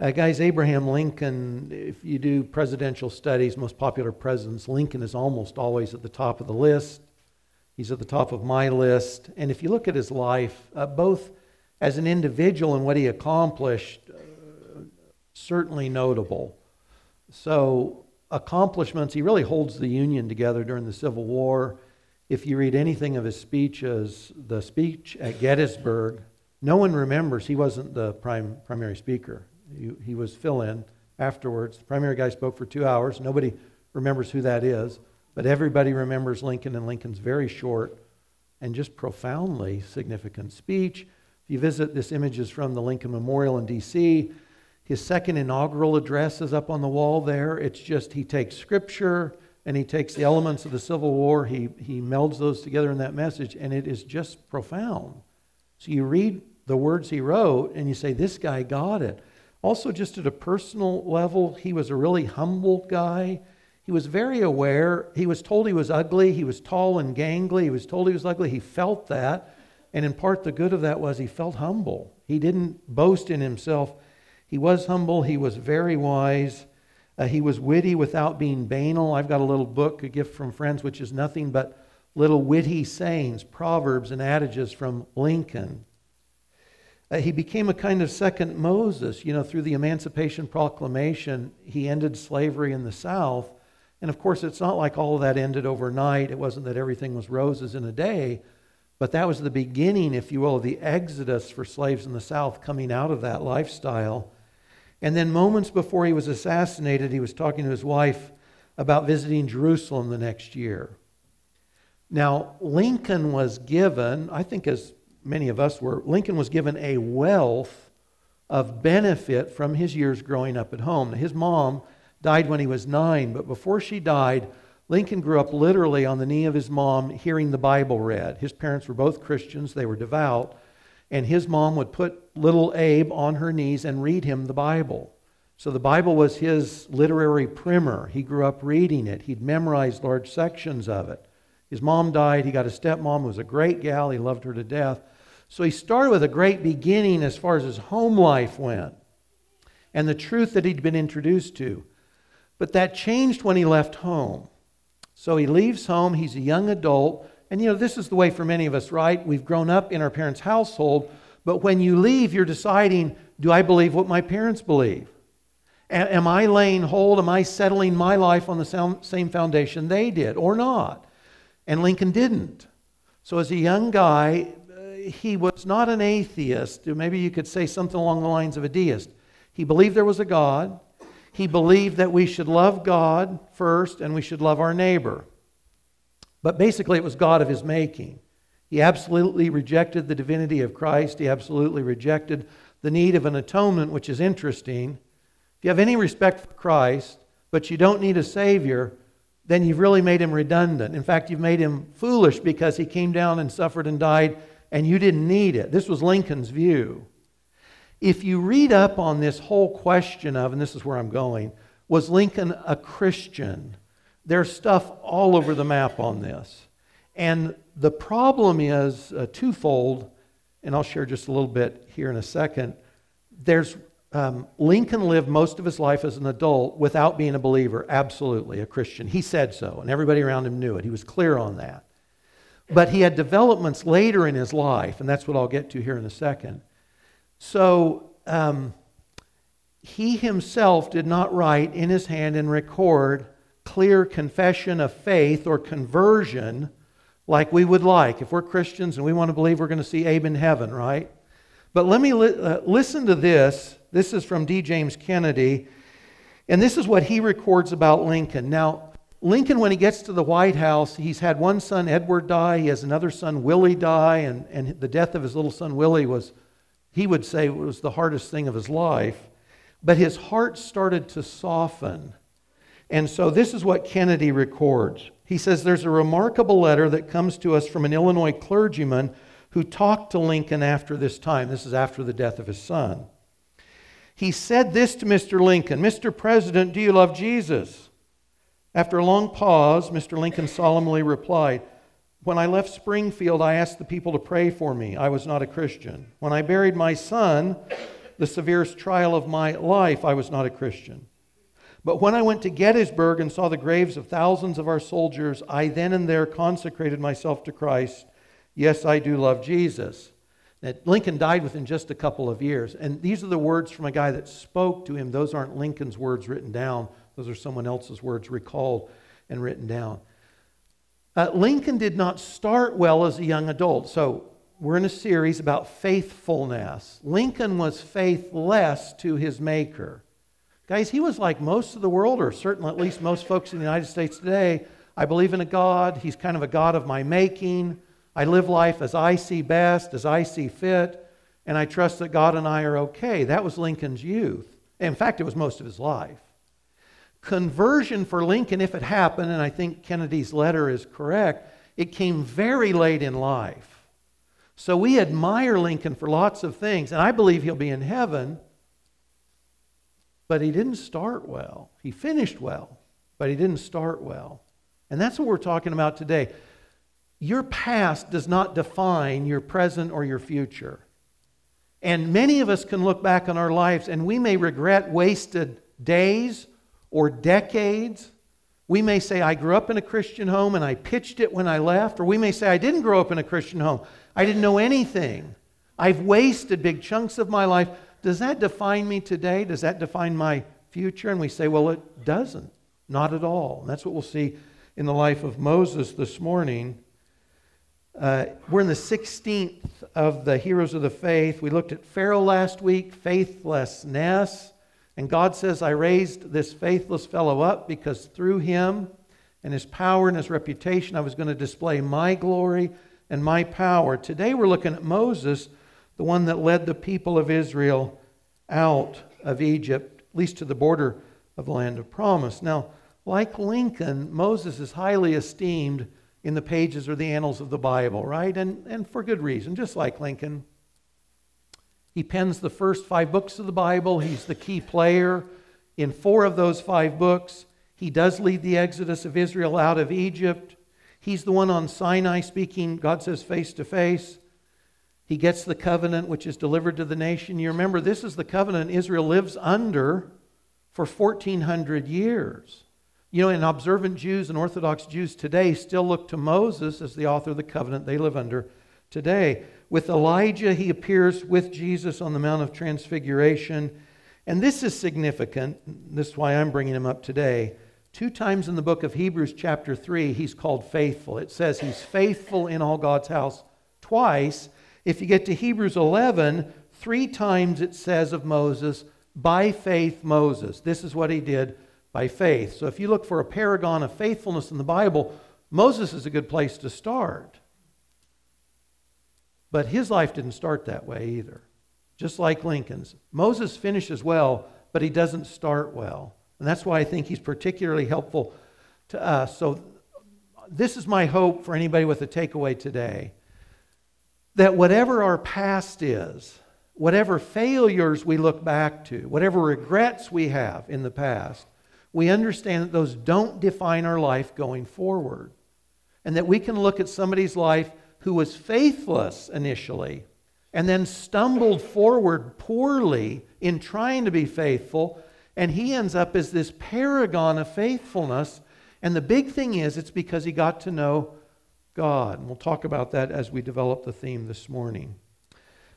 Uh, guys, Abraham Lincoln, if you do presidential studies, most popular presidents, Lincoln is almost always at the top of the list. He's at the top of my list. And if you look at his life, uh, both as an individual and what he accomplished, uh, certainly notable. So, accomplishments, he really holds the Union together during the Civil War. If you read anything of his speeches, the speech at Gettysburg, no one remembers he wasn't the prime, primary speaker. He, was fill in afterwards. The primary guy spoke for two hours. Nobody remembers who that is, but everybody remembers Lincoln and Lincoln's very short and just profoundly significant speech. If you visit, this image is from the Lincoln Memorial in D.C. His second inaugural address is up on the wall there. It's just he takes scripture and he takes the elements of the Civil War, he, he melds those together in that message, and it is just profound. So you read the words he wrote and you say, This guy got it. Also, just at a personal level, he was a really humble guy. He was very aware. He was told he was ugly. He was tall and gangly. He was told he was ugly. He felt that. And in part, the good of that was he felt humble. He didn't boast in himself. He was humble. He was very wise. Uh, he was witty without being banal. I've got a little book, a gift from friends, which is nothing but little witty sayings, proverbs, and adages from Lincoln. Uh, he became a kind of second Moses. You know, through the Emancipation Proclamation, he ended slavery in the South. And of course, it's not like all of that ended overnight. It wasn't that everything was roses in a day, but that was the beginning, if you will, of the exodus for slaves in the South coming out of that lifestyle. And then, moments before he was assassinated, he was talking to his wife about visiting Jerusalem the next year. Now, Lincoln was given, I think as many of us were, Lincoln was given a wealth of benefit from his years growing up at home. His mom died when he was nine, but before she died, Lincoln grew up literally on the knee of his mom hearing the Bible read. His parents were both Christians, they were devout, and his mom would put little Abe on her knees and read him the Bible. So the Bible was his literary primer. He grew up reading it, he'd memorized large sections of it. His mom died. He got a stepmom who was a great gal. He loved her to death. So he started with a great beginning as far as his home life went and the truth that he'd been introduced to. But that changed when he left home. So he leaves home, he's a young adult, and you know, this is the way for many of us, right? We've grown up in our parents' household, but when you leave, you're deciding do I believe what my parents believe? Am I laying hold? Am I settling my life on the same foundation they did or not? And Lincoln didn't. So, as a young guy, he was not an atheist. Maybe you could say something along the lines of a deist. He believed there was a God. He believed that we should love God first and we should love our neighbor. But basically, it was God of his making. He absolutely rejected the divinity of Christ. He absolutely rejected the need of an atonement, which is interesting. If you have any respect for Christ, but you don't need a Savior, then you've really made him redundant. In fact, you've made him foolish because he came down and suffered and died and you didn't need it. This was Lincoln's view. If you read up on this whole question of, and this is where I'm going, was Lincoln a Christian? There's stuff all over the map on this. And the problem is uh, twofold, and I'll share just a little bit here in a second. There's um, Lincoln lived most of his life as an adult without being a believer, absolutely, a Christian. He said so, and everybody around him knew it. He was clear on that. But he had developments later in his life, and that's what I'll get to here in a second. So um, he himself did not write in his hand and record clear confession of faith or conversion like we would like. If we're Christians and we want to believe we're going to see Abe in heaven, right? But let me li- uh, listen to this. This is from D. James Kennedy. And this is what he records about Lincoln. Now, Lincoln, when he gets to the White House, he's had one son, Edward, die. He has another son, Willie, die. And, and the death of his little son, Willie, was, he would say, was the hardest thing of his life. But his heart started to soften. And so this is what Kennedy records. He says there's a remarkable letter that comes to us from an Illinois clergyman who talked to Lincoln after this time. This is after the death of his son. He said this to Mr. Lincoln Mr. President, do you love Jesus? After a long pause, Mr. Lincoln solemnly replied, When I left Springfield, I asked the people to pray for me. I was not a Christian. When I buried my son, the severest trial of my life, I was not a Christian. But when I went to Gettysburg and saw the graves of thousands of our soldiers, I then and there consecrated myself to Christ. Yes, I do love Jesus. Lincoln died within just a couple of years. And these are the words from a guy that spoke to him. Those aren't Lincoln's words written down, those are someone else's words recalled and written down. Uh, Lincoln did not start well as a young adult. So we're in a series about faithfulness. Lincoln was faithless to his maker. Guys, he was like most of the world, or certainly at least most folks in the United States today. I believe in a God. He's kind of a God of my making. I live life as I see best, as I see fit, and I trust that God and I are okay. That was Lincoln's youth. In fact, it was most of his life. Conversion for Lincoln, if it happened, and I think Kennedy's letter is correct, it came very late in life. So we admire Lincoln for lots of things, and I believe he'll be in heaven, but he didn't start well. He finished well, but he didn't start well. And that's what we're talking about today. Your past does not define your present or your future. And many of us can look back on our lives and we may regret wasted days or decades. We may say, I grew up in a Christian home and I pitched it when I left. Or we may say, I didn't grow up in a Christian home. I didn't know anything. I've wasted big chunks of my life. Does that define me today? Does that define my future? And we say, well, it doesn't. Not at all. And that's what we'll see in the life of Moses this morning. Uh, we're in the 16th of the heroes of the faith. We looked at Pharaoh last week, faithlessness. And God says, I raised this faithless fellow up because through him and his power and his reputation, I was going to display my glory and my power. Today we're looking at Moses, the one that led the people of Israel out of Egypt, at least to the border of the land of promise. Now, like Lincoln, Moses is highly esteemed in the pages or the annals of the Bible, right? And, and for good reason, just like Lincoln. He pens the first five books of the Bible. He's the key player in four of those five books. He does lead the exodus of Israel out of Egypt. He's the one on Sinai speaking, God says, face to face. He gets the covenant which is delivered to the nation. You remember, this is the covenant Israel lives under for 1,400 years. You know, and observant Jews and Orthodox Jews today still look to Moses as the author of the covenant they live under today. With Elijah, he appears with Jesus on the Mount of Transfiguration. And this is significant. This is why I'm bringing him up today. Two times in the book of Hebrews, chapter 3, he's called faithful. It says he's faithful in all God's house twice. If you get to Hebrews 11, three times it says of Moses, by faith Moses. This is what he did by faith. So if you look for a paragon of faithfulness in the Bible, Moses is a good place to start. But his life didn't start that way either, just like Lincoln's. Moses finishes well, but he doesn't start well. And that's why I think he's particularly helpful to us. So, this is my hope for anybody with a takeaway today that whatever our past is, whatever failures we look back to, whatever regrets we have in the past, we understand that those don't define our life going forward. And that we can look at somebody's life who was faithless initially and then stumbled forward poorly in trying to be faithful. And he ends up as this paragon of faithfulness. And the big thing is, it's because he got to know God. And we'll talk about that as we develop the theme this morning.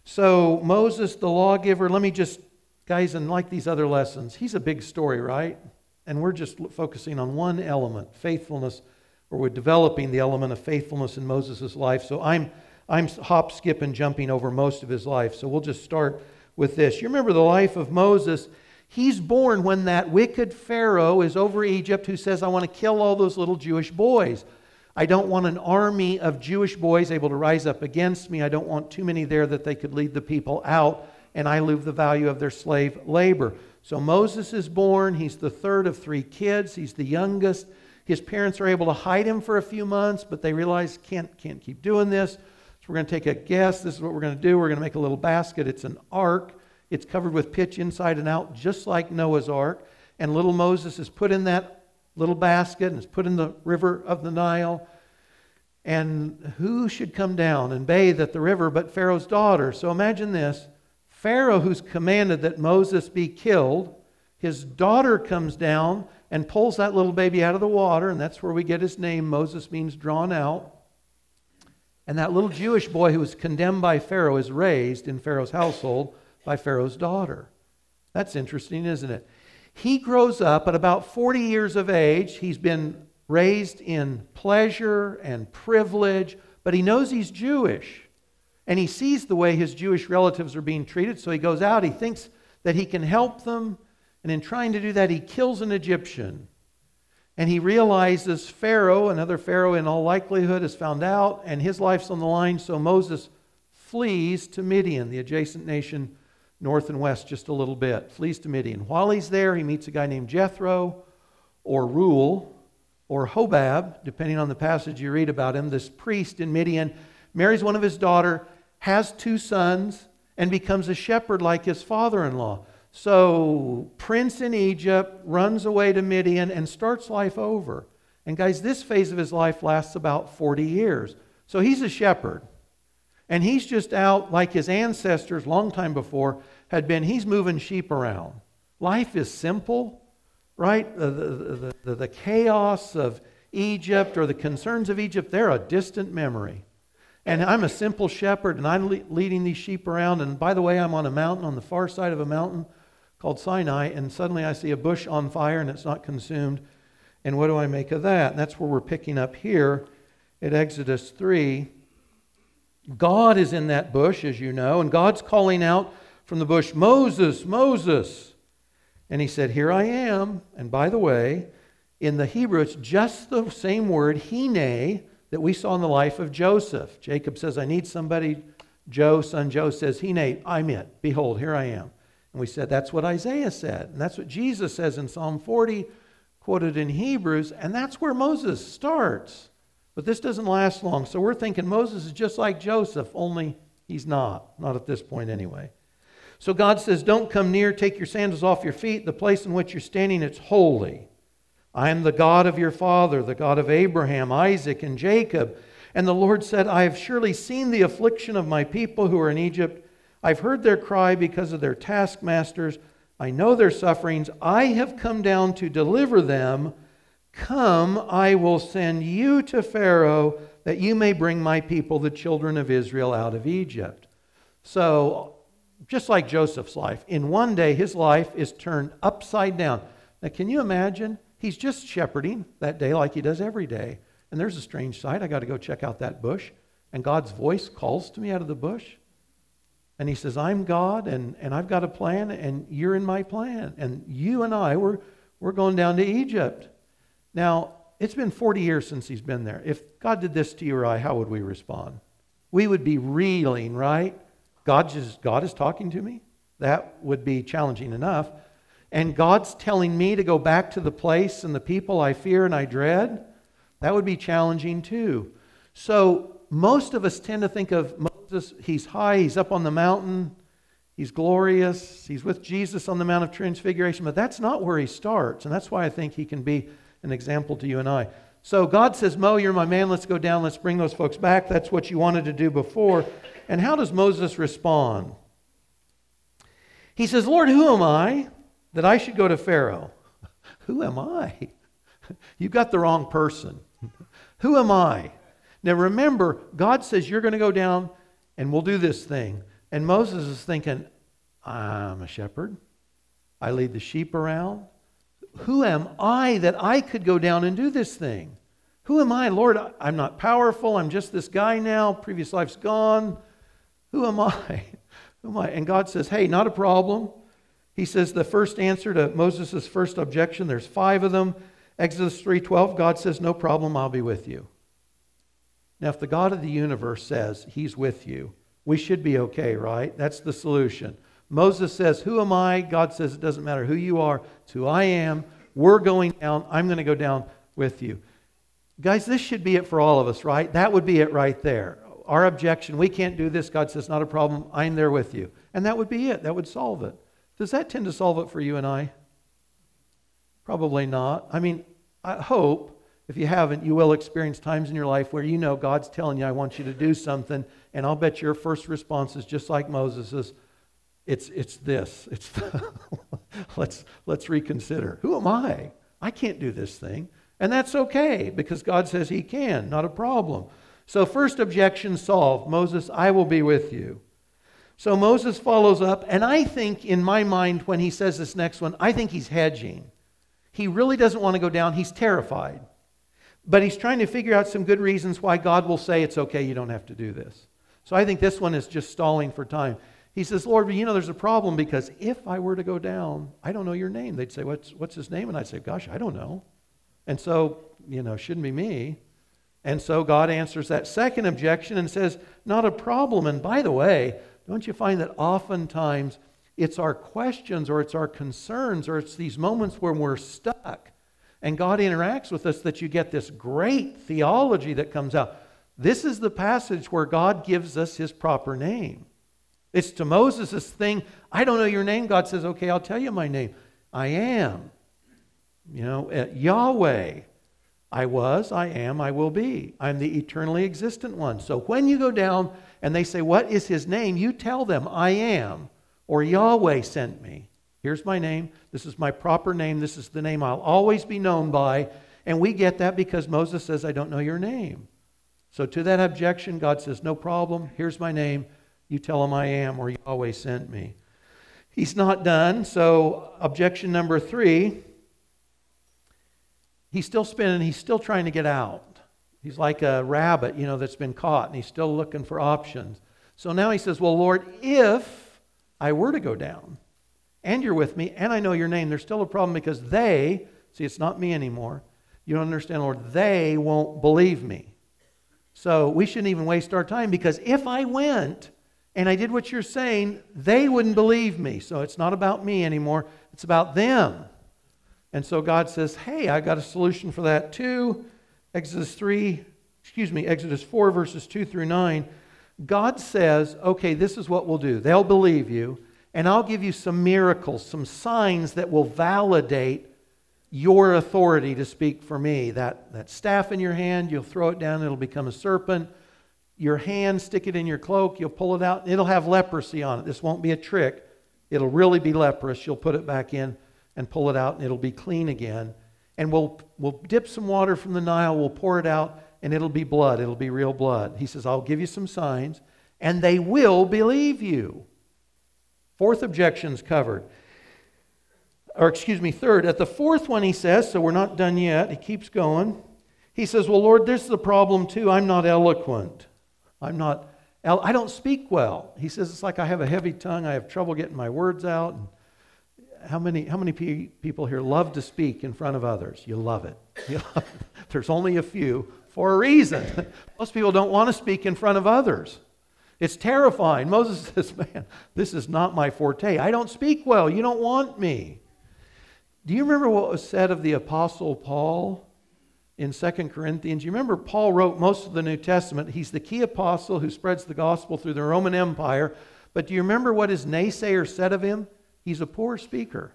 So, Moses, the lawgiver, let me just, guys, and like these other lessons, he's a big story, right? And we're just focusing on one element faithfulness or we're developing the element of faithfulness in Moses' life. So I'm, I'm hop, skip, and jumping over most of his life. So we'll just start with this. You remember the life of Moses. He's born when that wicked Pharaoh is over Egypt who says, I want to kill all those little Jewish boys. I don't want an army of Jewish boys able to rise up against me. I don't want too many there that they could lead the people out, and I lose the value of their slave labor. So Moses is born. He's the third of three kids, he's the youngest. His parents are able to hide him for a few months, but they realize can't can't keep doing this. So we're going to take a guess. This is what we're going to do. We're going to make a little basket. It's an ark. It's covered with pitch inside and out, just like Noah's ark. And little Moses is put in that little basket and is put in the river of the Nile. And who should come down and bathe at the river but Pharaoh's daughter? So imagine this Pharaoh, who's commanded that Moses be killed, his daughter comes down and pulls that little baby out of the water, and that's where we get his name. Moses means drawn out. And that little Jewish boy who was condemned by Pharaoh is raised in Pharaoh's household by Pharaoh's daughter. That's interesting, isn't it? He grows up at about 40 years of age. He's been raised in pleasure and privilege, but he knows he's Jewish. And he sees the way his Jewish relatives are being treated, so he goes out. He thinks that he can help them. And in trying to do that, he kills an Egyptian. And he realizes Pharaoh, another Pharaoh in all likelihood, has found out, and his life's on the line. So Moses flees to Midian, the adjacent nation north and west, just a little bit. Flees to Midian. While he's there, he meets a guy named Jethro or Reuel or Hobab, depending on the passage you read about him. This priest in Midian marries one of his daughter, has two sons, and becomes a shepherd like his father in law. So, prince in Egypt runs away to Midian and starts life over. And, guys, this phase of his life lasts about 40 years. So, he's a shepherd. And he's just out like his ancestors, long time before, had been. He's moving sheep around. Life is simple, right? The, the, the, the, chaos of Egypt or the concerns of Egypt, they're a distant memory. And I'm a simple shepherd, and I'm le- leading these sheep around. And by the way, I'm on a mountain, on the far side of a mountain called Sinai, and suddenly I see a bush on fire and it's not consumed. And what do I make of that? And that's where we're picking up here at Exodus 3. God is in that bush, as you know, and God's calling out from the bush, Moses, Moses. And he said, Here I am. And by the way, in the Hebrew, it's just the same word, hine, that we saw in the life of Joseph. Jacob says, I need somebody. Joe, son Joe, says, Hine, I'm it. Behold, here I am. And we said that's what Isaiah said. And that's what Jesus says in Psalm 40, quoted in Hebrews. And that's where Moses starts. But this doesn't last long. So we're thinking Moses is just like Joseph, only he's not. Not at this point, anyway. So God says, Don't come near, take your sandals off your feet. The place in which you're standing, it's holy. I am the God of your father, the God of Abraham, Isaac, and Jacob. And the Lord said, I have surely seen the affliction of my people who are in Egypt I've heard their cry because of their taskmasters. I know their sufferings. I have come down to deliver them. Come, I will send you to Pharaoh that you may bring my people, the children of Israel, out of Egypt. So, just like Joseph's life, in one day his life is turned upside down. Now, can you imagine? He's just shepherding that day like he does every day. And there's a strange sight. I got to go check out that bush. And God's voice calls to me out of the bush. And he says, I'm God and, and I've got a plan and you're in my plan. And you and I, we're, we're going down to Egypt. Now, it's been 40 years since he's been there. If God did this to you or I, how would we respond? We would be reeling, right? God, just, God is talking to me? That would be challenging enough. And God's telling me to go back to the place and the people I fear and I dread? That would be challenging too. So most of us tend to think of Moses, he's high, he's up on the mountain, he's glorious, he's with Jesus on the Mount of Transfiguration, but that's not where he starts. And that's why I think he can be an example to you and I. So God says, Mo, you're my man, let's go down, let's bring those folks back. That's what you wanted to do before. And how does Moses respond? He says, Lord, who am I that I should go to Pharaoh? who am I? You've got the wrong person. who am I? Now remember, God says you're going to go down and we'll do this thing. And Moses is thinking, I'm a shepherd. I lead the sheep around. Who am I that I could go down and do this thing? Who am I? Lord, I'm not powerful. I'm just this guy now. Previous life's gone. Who am I? Who am I? And God says, Hey, not a problem. He says the first answer to Moses' first objection, there's five of them. Exodus 3:12, God says, No problem, I'll be with you. Now, if the God of the universe says he's with you, we should be okay, right? That's the solution. Moses says, Who am I? God says, It doesn't matter who you are, it's who I am. We're going down. I'm going to go down with you. Guys, this should be it for all of us, right? That would be it right there. Our objection, we can't do this. God says, Not a problem. I'm there with you. And that would be it. That would solve it. Does that tend to solve it for you and I? Probably not. I mean, I hope if you haven't, you will experience times in your life where you know God's telling you, I want you to do something. And I'll bet your first response is just like Moses's It's, it's this. It's the let's, let's reconsider. Who am I? I can't do this thing. And that's okay because God says He can, not a problem. So, first objection solved Moses, I will be with you. So Moses follows up, and I think in my mind, when he says this next one, I think he's hedging. He really doesn't want to go down, he's terrified. But he's trying to figure out some good reasons why God will say it's okay, you don't have to do this. So I think this one is just stalling for time. He says, Lord, you know, there's a problem because if I were to go down, I don't know your name. They'd say, What's, what's his name? And I'd say, Gosh, I don't know. And so, you know, shouldn't be me. And so God answers that second objection and says, Not a problem. And by the way, don't you find that oftentimes it's our questions or it's our concerns or it's these moments where we're stuck and God interacts with us that you get this great theology that comes out? This is the passage where God gives us his proper name. It's to Moses this thing, I don't know your name. God says, okay, I'll tell you my name. I am. You know, Yahweh. I was, I am, I will be. I'm the eternally existent one. So when you go down and they say, What is his name? You tell them, I am, or Yahweh sent me. Here's my name. This is my proper name. This is the name I'll always be known by. And we get that because Moses says, I don't know your name. So to that objection, God says, No problem. Here's my name. You tell him I am, or Yahweh sent me. He's not done. So, objection number three he's still spinning, he's still trying to get out. He's like a rabbit, you know, that's been caught, and he's still looking for options. So now he says, Well, Lord, if I were to go down, and you're with me, and I know your name, there's still a problem because they, see, it's not me anymore. You don't understand, Lord, they won't believe me. So we shouldn't even waste our time because if I went and I did what you're saying, they wouldn't believe me. So it's not about me anymore, it's about them. And so God says, Hey, I got a solution for that too. Exodus 3, excuse me, Exodus 4, verses 2 through 9. God says, Okay, this is what we'll do. They'll believe you, and I'll give you some miracles, some signs that will validate your authority to speak for me. That, that staff in your hand, you'll throw it down, it'll become a serpent. Your hand, stick it in your cloak, you'll pull it out, it'll have leprosy on it. This won't be a trick. It'll really be leprous. You'll put it back in and pull it out and it'll be clean again. And we'll, we'll dip some water from the Nile, we'll pour it out, and it'll be blood. It'll be real blood. He says, I'll give you some signs, and they will believe you. Fourth objection's covered. Or, excuse me, third. At the fourth one, he says, so we're not done yet. He keeps going. He says, Well, Lord, this is the problem too. I'm not eloquent. I'm not, I don't speak well. He says, It's like I have a heavy tongue. I have trouble getting my words out. And how many, how many people here love to speak in front of others? You love it. You love it. There's only a few for a reason. Most people don't want to speak in front of others. It's terrifying. Moses says, Man, this is not my forte. I don't speak well. You don't want me. Do you remember what was said of the Apostle Paul in 2 Corinthians? You remember Paul wrote most of the New Testament. He's the key apostle who spreads the gospel through the Roman Empire. But do you remember what his naysayer said of him? He's a poor speaker.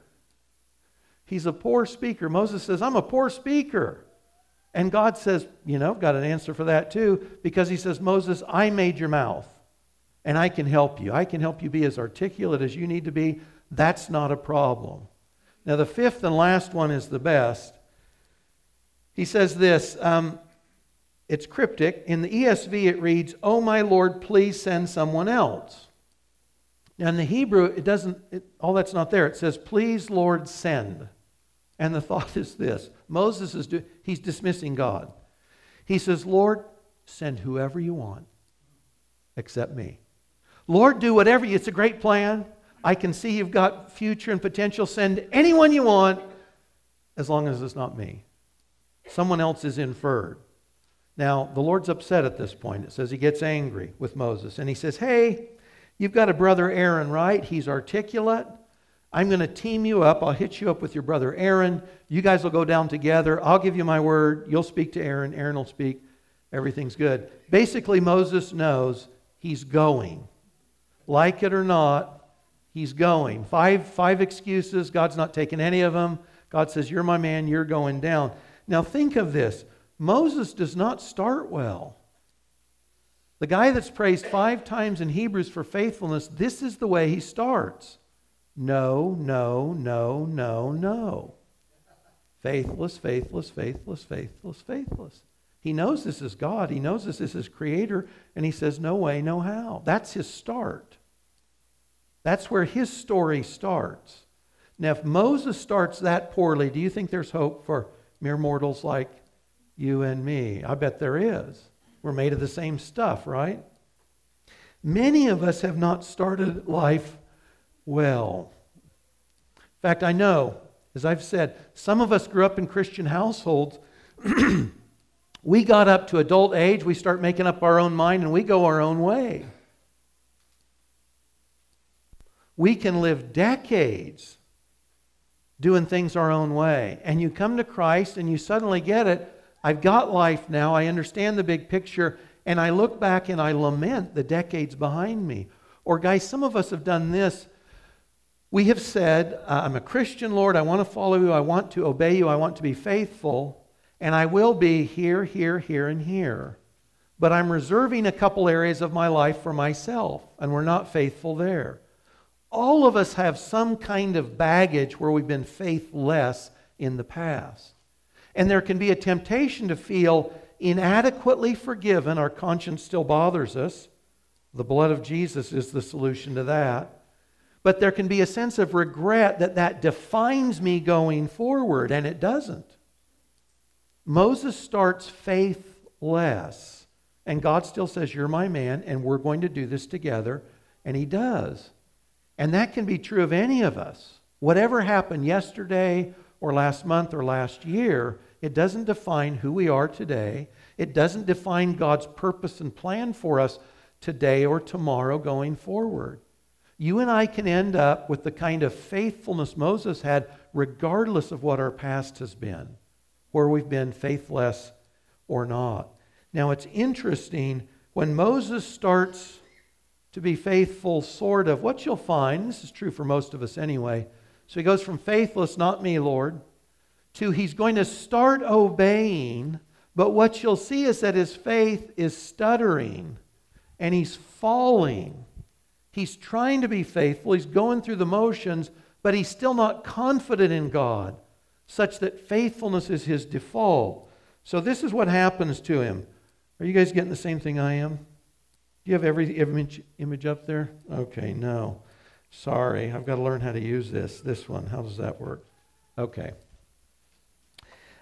He's a poor speaker. Moses says, I'm a poor speaker. And God says, You know, I've got an answer for that too, because he says, Moses, I made your mouth, and I can help you. I can help you be as articulate as you need to be. That's not a problem. Now, the fifth and last one is the best. He says this um, it's cryptic. In the ESV, it reads, Oh, my Lord, please send someone else. Now, in the Hebrew, it doesn't, it, all that's not there. It says, Please, Lord, send. And the thought is this Moses is, do, he's dismissing God. He says, Lord, send whoever you want except me. Lord, do whatever it's a great plan. I can see you've got future and potential. Send anyone you want as long as it's not me. Someone else is inferred. Now, the Lord's upset at this point. It says he gets angry with Moses and he says, Hey, You've got a brother Aaron, right? He's articulate. I'm going to team you up. I'll hit you up with your brother Aaron. You guys will go down together. I'll give you my word. You'll speak to Aaron. Aaron will speak. Everything's good. Basically, Moses knows he's going. Like it or not, he's going. Five, five excuses. God's not taking any of them. God says, You're my man. You're going down. Now, think of this Moses does not start well. The guy that's praised five times in Hebrews for faithfulness, this is the way he starts. No, no, no, no, no. Faithless, faithless, faithless, faithless, faithless. He knows this is God. He knows this is his creator. And he says, No way, no how. That's his start. That's where his story starts. Now, if Moses starts that poorly, do you think there's hope for mere mortals like you and me? I bet there is. We're made of the same stuff, right? Many of us have not started life well. In fact, I know, as I've said, some of us grew up in Christian households. we got up to adult age, we start making up our own mind, and we go our own way. We can live decades doing things our own way. And you come to Christ and you suddenly get it. I've got life now. I understand the big picture. And I look back and I lament the decades behind me. Or, guys, some of us have done this. We have said, I'm a Christian, Lord. I want to follow you. I want to obey you. I want to be faithful. And I will be here, here, here, and here. But I'm reserving a couple areas of my life for myself. And we're not faithful there all of us have some kind of baggage where we've been faithless in the past. And there can be a temptation to feel inadequately forgiven. Our conscience still bothers us. The blood of Jesus is the solution to that. But there can be a sense of regret that that defines me going forward, and it doesn't. Moses starts faithless, and God still says, You're my man, and we're going to do this together. And he does. And that can be true of any of us. Whatever happened yesterday or last month or last year, it doesn't define who we are today. It doesn't define God's purpose and plan for us today or tomorrow going forward. You and I can end up with the kind of faithfulness Moses had, regardless of what our past has been, where we've been faithless or not. Now, it's interesting when Moses starts to be faithful, sort of, what you'll find, this is true for most of us anyway. So he goes from faithless, not me, Lord, to he's going to start obeying, but what you'll see is that his faith is stuttering and he's falling. He's trying to be faithful, he's going through the motions, but he's still not confident in God, such that faithfulness is his default. So this is what happens to him. Are you guys getting the same thing I am? Do you have every image, image up there? Okay, no. Sorry, I've got to learn how to use this. This one, how does that work? Okay.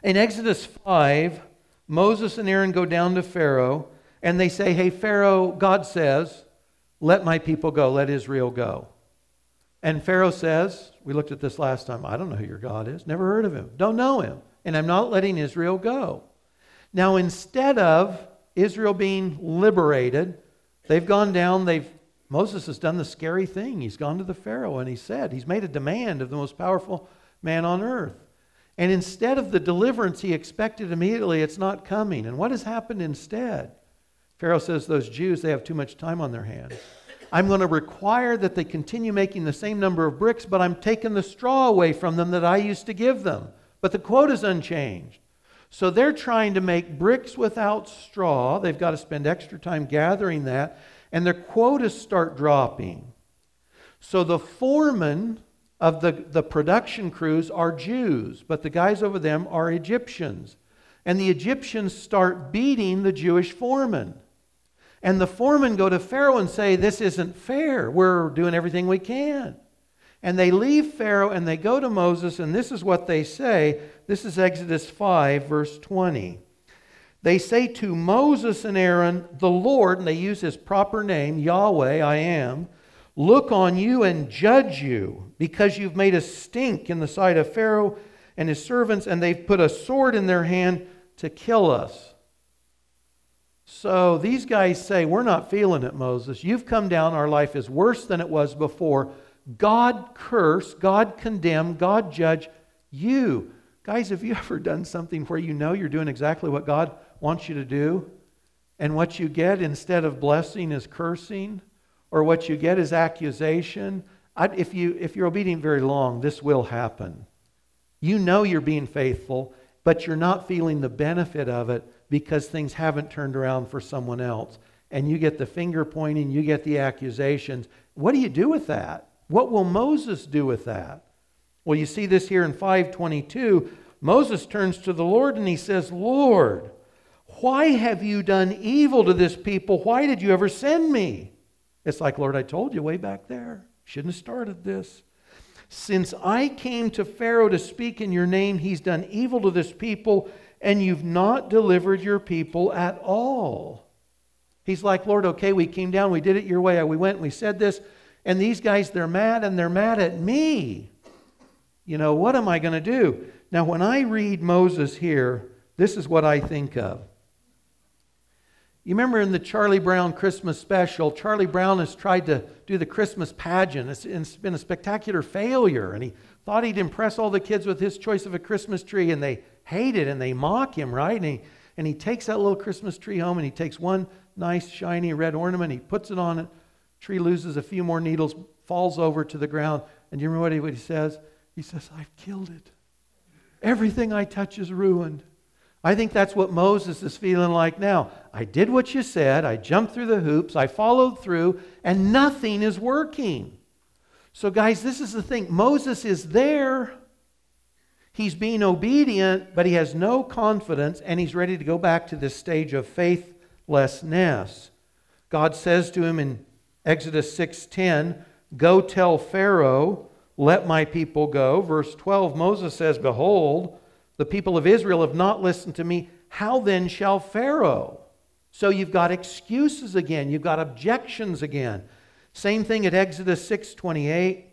In Exodus 5, Moses and Aaron go down to Pharaoh and they say, Hey, Pharaoh, God says, let my people go, let Israel go. And Pharaoh says, We looked at this last time, I don't know who your God is, never heard of him, don't know him, and I'm not letting Israel go. Now, instead of Israel being liberated, They've gone down, they've Moses has done the scary thing. He's gone to the Pharaoh and he said, he's made a demand of the most powerful man on earth. And instead of the deliverance he expected immediately, it's not coming. And what has happened instead? Pharaoh says, Those Jews, they have too much time on their hands. I'm going to require that they continue making the same number of bricks, but I'm taking the straw away from them that I used to give them. But the quote is unchanged. So they're trying to make bricks without straw. They've got to spend extra time gathering that, and their quotas start dropping. So the foremen of the, the production crews are Jews, but the guys over them are Egyptians. And the Egyptians start beating the Jewish foremen. And the foremen go to Pharaoh and say, This isn't fair. We're doing everything we can. And they leave Pharaoh and they go to Moses, and this is what they say this is Exodus 5, verse 20. They say to Moses and Aaron, the Lord, and they use his proper name, Yahweh, I am, look on you and judge you, because you've made a stink in the sight of Pharaoh and his servants, and they've put a sword in their hand to kill us. So these guys say, We're not feeling it, Moses. You've come down. Our life is worse than it was before. God curse, God condemn, God judge you. Guys, have you ever done something where you know you're doing exactly what God wants you to do? And what you get instead of blessing is cursing? Or what you get is accusation? I, if, you, if you're obedient very long, this will happen. You know you're being faithful, but you're not feeling the benefit of it because things haven't turned around for someone else. and you get the finger pointing, you get the accusations. What do you do with that? What will Moses do with that? Well, you see this here in 522. Moses turns to the Lord and he says, Lord, why have you done evil to this people? Why did you ever send me? It's like, Lord, I told you way back there. Shouldn't have started this. Since I came to Pharaoh to speak in your name, he's done evil to this people, and you've not delivered your people at all. He's like, Lord, okay, we came down, we did it your way, we went, we said this, and these guys, they're mad, and they're mad at me. You know, what am I going to do? Now, when I read Moses here, this is what I think of. You remember in the Charlie Brown Christmas special, Charlie Brown has tried to do the Christmas pageant. It's, it's been a spectacular failure, and he thought he'd impress all the kids with his choice of a Christmas tree, and they hate it and they mock him, right? And he, and he takes that little Christmas tree home and he takes one nice, shiny red ornament, he puts it on it. Tree loses a few more needles, falls over to the ground. And you remember what he says? He says, I've killed it. Everything I touch is ruined. I think that's what Moses is feeling like now. I did what you said, I jumped through the hoops, I followed through, and nothing is working. So, guys, this is the thing Moses is there. He's being obedient, but he has no confidence, and he's ready to go back to this stage of faithlessness. God says to him in Exodus 6:10, "Go tell Pharaoh, let my people go." Verse 12, Moses says, "Behold, the people of Israel have not listened to me. How then shall Pharaoh? So you've got excuses again. You've got objections again. Same thing at Exodus 6:28.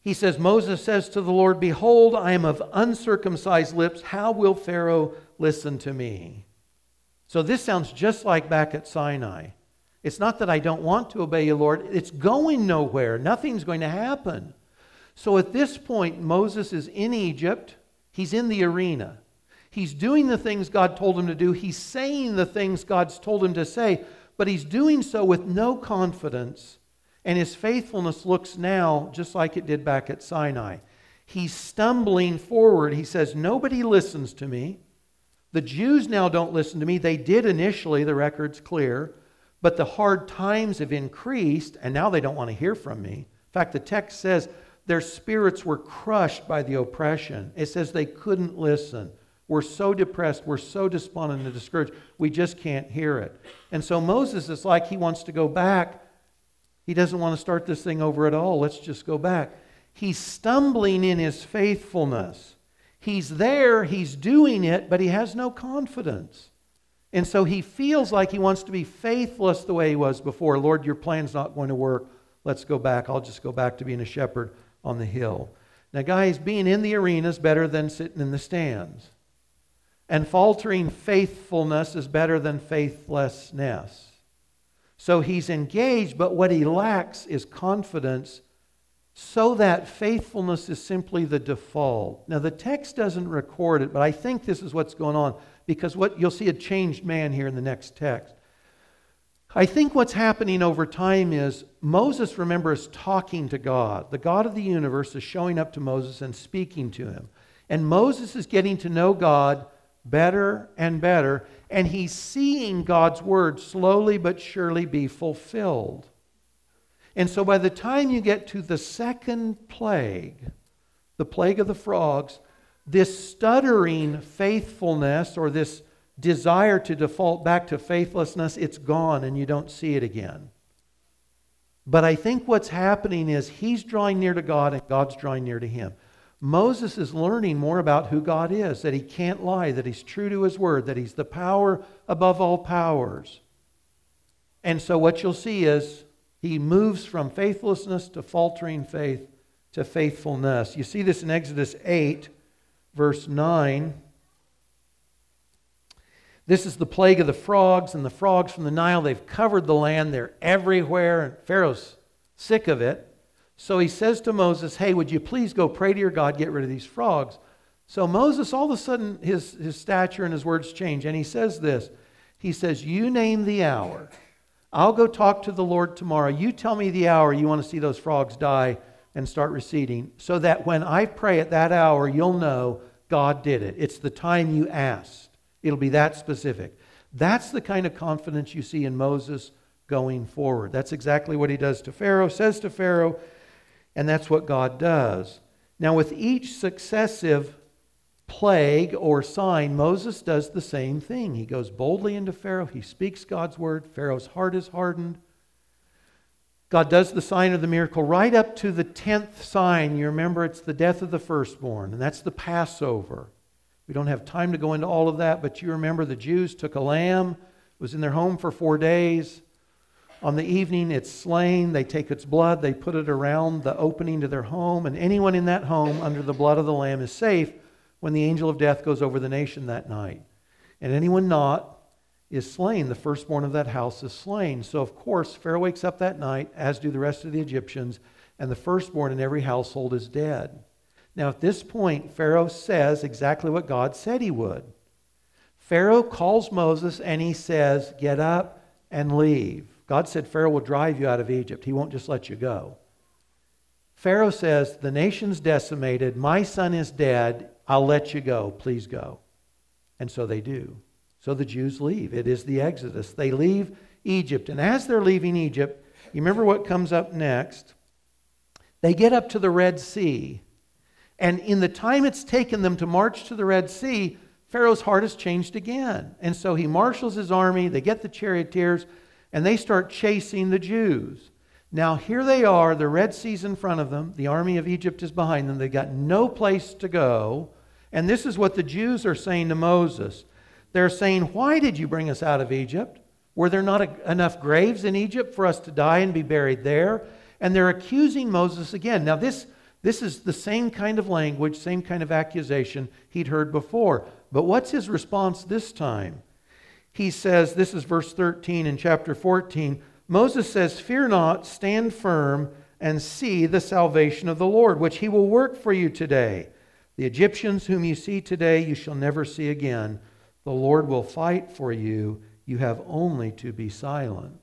He says Moses says to the Lord, "Behold, I am of uncircumcised lips. How will Pharaoh listen to me?" So this sounds just like back at Sinai. It's not that I don't want to obey you, Lord. It's going nowhere. Nothing's going to happen. So at this point, Moses is in Egypt. He's in the arena. He's doing the things God told him to do. He's saying the things God's told him to say, but he's doing so with no confidence. And his faithfulness looks now just like it did back at Sinai. He's stumbling forward. He says, Nobody listens to me. The Jews now don't listen to me. They did initially, the record's clear, but the hard times have increased, and now they don't want to hear from me. In fact, the text says their spirits were crushed by the oppression. It says they couldn't listen. We're so depressed, we're so despondent and discouraged, we just can't hear it. And so Moses is like he wants to go back. He doesn't want to start this thing over at all. Let's just go back. He's stumbling in his faithfulness. He's there, he's doing it, but he has no confidence. And so he feels like he wants to be faithless the way he was before. Lord, your plan's not going to work. Let's go back. I'll just go back to being a shepherd on the hill. Now, guys, being in the arena is better than sitting in the stands. And faltering faithfulness is better than faithlessness. So he's engaged, but what he lacks is confidence, so that faithfulness is simply the default. Now, the text doesn't record it, but I think this is what's going on because what you'll see a changed man here in the next text. I think what's happening over time is Moses, remember, is talking to God. The God of the universe is showing up to Moses and speaking to him. And Moses is getting to know God better and better, and he's seeing God's word slowly but surely be fulfilled. And so by the time you get to the second plague, the plague of the frogs, this stuttering faithfulness or this desire to default back to faithlessness, it's gone and you don't see it again. But I think what's happening is he's drawing near to God and God's drawing near to him. Moses is learning more about who God is, that he can't lie, that he's true to his word, that he's the power above all powers. And so what you'll see is he moves from faithlessness to faltering faith to faithfulness. You see this in Exodus 8, verse 9. This is the plague of the frogs, and the frogs from the Nile, they've covered the land. They're everywhere, and Pharaoh's sick of it. So he says to Moses, Hey, would you please go pray to your God, get rid of these frogs? So Moses, all of a sudden, his, his stature and his words change, and he says this He says, You name the hour. I'll go talk to the Lord tomorrow. You tell me the hour you want to see those frogs die and start receding, so that when I pray at that hour, you'll know God did it. It's the time you asked. It'll be that specific. That's the kind of confidence you see in Moses going forward. That's exactly what he does to Pharaoh, says to Pharaoh, and that's what God does. Now, with each successive plague or sign, Moses does the same thing. He goes boldly into Pharaoh, he speaks God's word, Pharaoh's heart is hardened. God does the sign of the miracle right up to the tenth sign. You remember it's the death of the firstborn, and that's the Passover. We don't have time to go into all of that, but you remember the Jews took a lamb, was in their home for four days. On the evening, it's slain. They take its blood, they put it around the opening to their home, and anyone in that home under the blood of the lamb is safe when the angel of death goes over the nation that night. And anyone not is slain. The firstborn of that house is slain. So, of course, Pharaoh wakes up that night, as do the rest of the Egyptians, and the firstborn in every household is dead. Now, at this point, Pharaoh says exactly what God said he would. Pharaoh calls Moses and he says, Get up and leave. God said Pharaoh will drive you out of Egypt, he won't just let you go. Pharaoh says, The nation's decimated, my son is dead, I'll let you go, please go. And so they do. So the Jews leave. It is the Exodus. They leave Egypt. And as they're leaving Egypt, you remember what comes up next? They get up to the Red Sea. And in the time it's taken them to march to the Red Sea, Pharaoh's heart has changed again. And so he marshals his army, they get the charioteers, and they start chasing the Jews. Now, here they are, the Red Sea's in front of them, the army of Egypt is behind them, they've got no place to go. And this is what the Jews are saying to Moses they're saying, Why did you bring us out of Egypt? Were there not a, enough graves in Egypt for us to die and be buried there? And they're accusing Moses again. Now, this, this is the same kind of language, same kind of accusation he'd heard before. But what's his response this time? He says, This is verse 13 in chapter 14. Moses says, Fear not, stand firm, and see the salvation of the Lord, which he will work for you today. The Egyptians whom you see today, you shall never see again. The Lord will fight for you. You have only to be silent.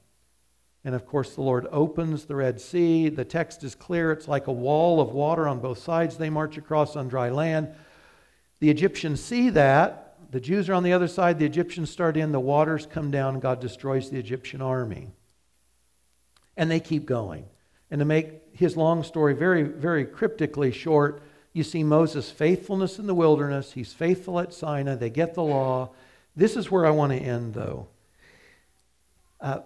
And of course, the Lord opens the Red Sea. The text is clear. It's like a wall of water on both sides. They march across on dry land. The Egyptians see that. The Jews are on the other side. The Egyptians start in. The waters come down. God destroys the Egyptian army. And they keep going. And to make his long story very, very cryptically short, you see Moses' faithfulness in the wilderness. He's faithful at Sinai. They get the law. This is where I want to end, though. Uh,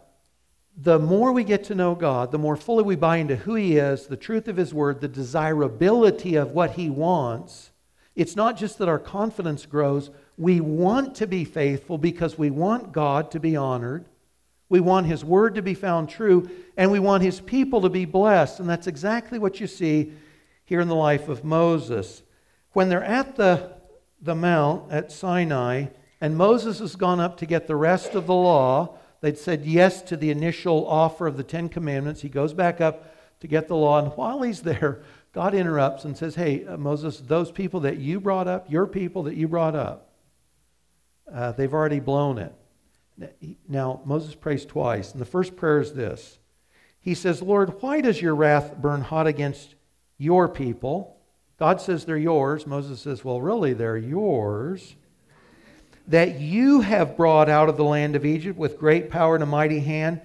the more we get to know God, the more fully we buy into who He is, the truth of His Word, the desirability of what He wants. It's not just that our confidence grows. We want to be faithful because we want God to be honored. We want His Word to be found true, and we want His people to be blessed. And that's exactly what you see here in the life of Moses. When they're at the, the mount at Sinai, and Moses has gone up to get the rest of the law, they'd said yes to the initial offer of the Ten Commandments. He goes back up to get the law, and while he's there, God interrupts and says, Hey, uh, Moses, those people that you brought up, your people that you brought up, uh, they've already blown it. Now, Moses prays twice, and the first prayer is this He says, Lord, why does your wrath burn hot against your people. God says they're yours. Moses says, well, really, they're yours. That you have brought out of the land of Egypt with great power and a mighty hand.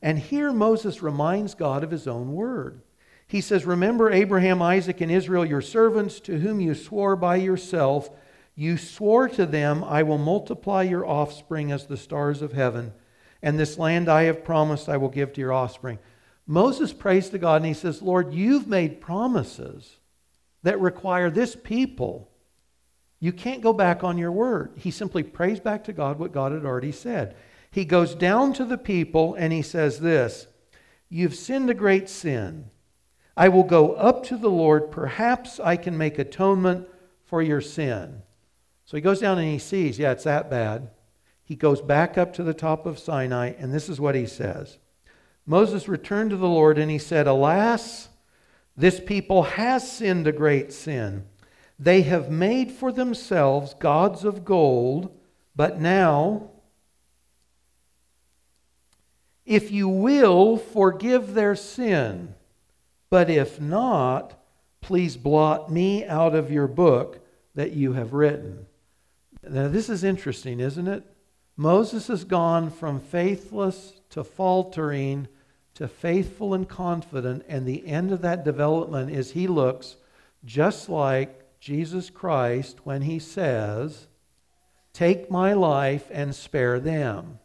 And here Moses reminds God of his own word. He says, Remember Abraham, Isaac, and Israel, your servants, to whom you swore by yourself. You swore to them, I will multiply your offspring as the stars of heaven, and this land I have promised I will give to your offspring. Moses prays to God and he says, Lord, you've made promises that require this people. You can't go back on your word. He simply prays back to God what God had already said. He goes down to the people and he says this You've sinned a great sin. I will go up to the Lord. Perhaps I can make atonement for your sin. So he goes down and he sees, yeah, it's that bad. He goes back up to the top of Sinai, and this is what he says Moses returned to the Lord and he said, Alas, this people has sinned a great sin. They have made for themselves gods of gold, but now, if you will, forgive their sin. But if not, please blot me out of your book that you have written. Now, this is interesting, isn't it? Moses has gone from faithless to faltering to faithful and confident, and the end of that development is he looks just like Jesus Christ when he says, Take my life and spare them.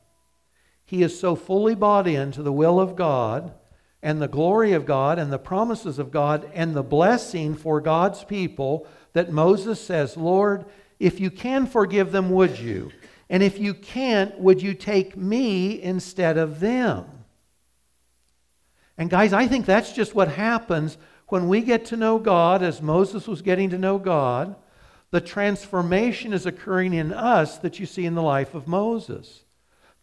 He is so fully bought into the will of God and the glory of God and the promises of God and the blessing for God's people that Moses says, Lord, if you can forgive them, would you? And if you can't, would you take me instead of them? And guys, I think that's just what happens when we get to know God as Moses was getting to know God. The transformation is occurring in us that you see in the life of Moses.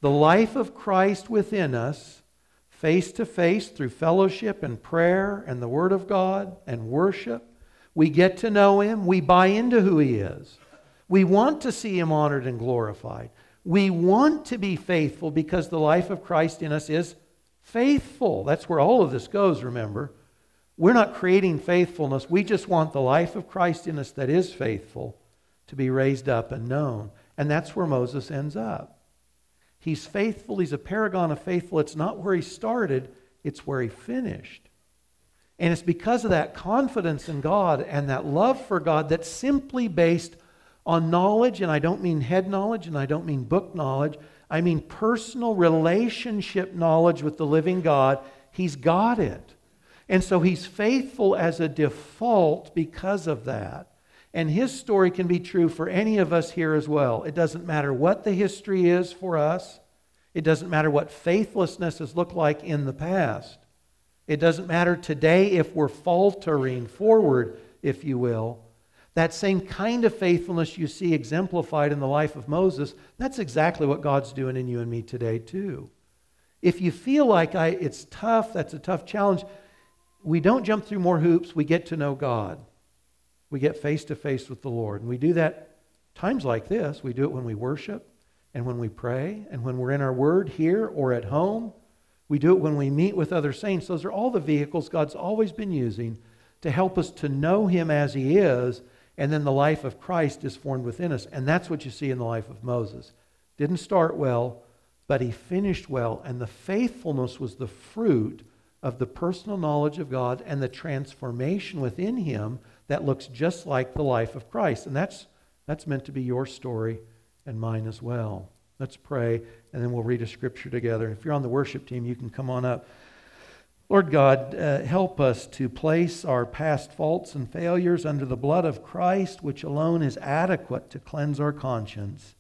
The life of Christ within us, face to face through fellowship and prayer and the Word of God and worship. We get to know Him. We buy into who He is. We want to see Him honored and glorified. We want to be faithful because the life of Christ in us is faithful. That's where all of this goes, remember. We're not creating faithfulness. We just want the life of Christ in us that is faithful to be raised up and known. And that's where Moses ends up. He's faithful. He's a paragon of faithful. It's not where he started, it's where he finished. And it's because of that confidence in God and that love for God that's simply based on knowledge, and I don't mean head knowledge and I don't mean book knowledge, I mean personal relationship knowledge with the living God. He's got it. And so he's faithful as a default because of that. And his story can be true for any of us here as well. It doesn't matter what the history is for us, it doesn't matter what faithlessness has looked like in the past. It doesn't matter today if we're faltering forward, if you will. That same kind of faithfulness you see exemplified in the life of Moses, that's exactly what God's doing in you and me today, too. If you feel like I, it's tough, that's a tough challenge, we don't jump through more hoops, we get to know God we get face to face with the Lord. And we do that times like this. We do it when we worship and when we pray and when we're in our word here or at home. We do it when we meet with other saints. Those are all the vehicles God's always been using to help us to know Him as He is, and then the life of Christ is formed within us. And that's what you see in the life of Moses. Didn't start well, but he finished well, and the faithfulness was the fruit of the personal knowledge of God and the transformation within him that looks just like the life of Christ. And that's, that's meant to be your story and mine as well. Let's pray, and then we'll read a scripture together. If you're on the worship team, you can come on up. Lord God, uh, help us to place our past faults and failures under the blood of Christ, which alone is adequate to cleanse our conscience.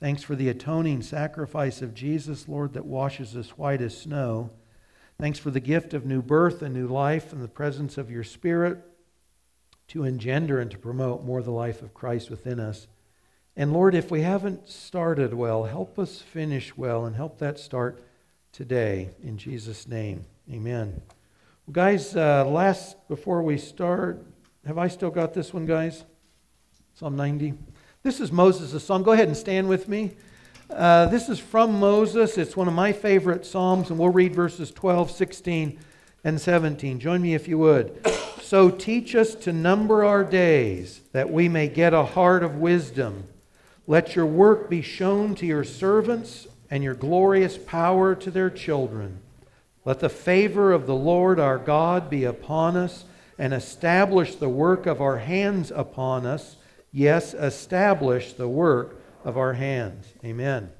Thanks for the atoning sacrifice of Jesus, Lord, that washes us white as snow. Thanks for the gift of new birth and new life and the presence of your Spirit to engender and to promote more the life of Christ within us. And Lord, if we haven't started well, help us finish well and help that start today. In Jesus' name, amen. Well, guys, uh, last, before we start, have I still got this one, guys? Psalm 90. This is Moses' psalm. Go ahead and stand with me. Uh, this is from Moses. It's one of my favorite psalms, and we'll read verses 12, 16, and 17. Join me if you would. So teach us to number our days, that we may get a heart of wisdom. Let your work be shown to your servants, and your glorious power to their children. Let the favor of the Lord our God be upon us, and establish the work of our hands upon us. Yes, establish the work of our hands. Amen.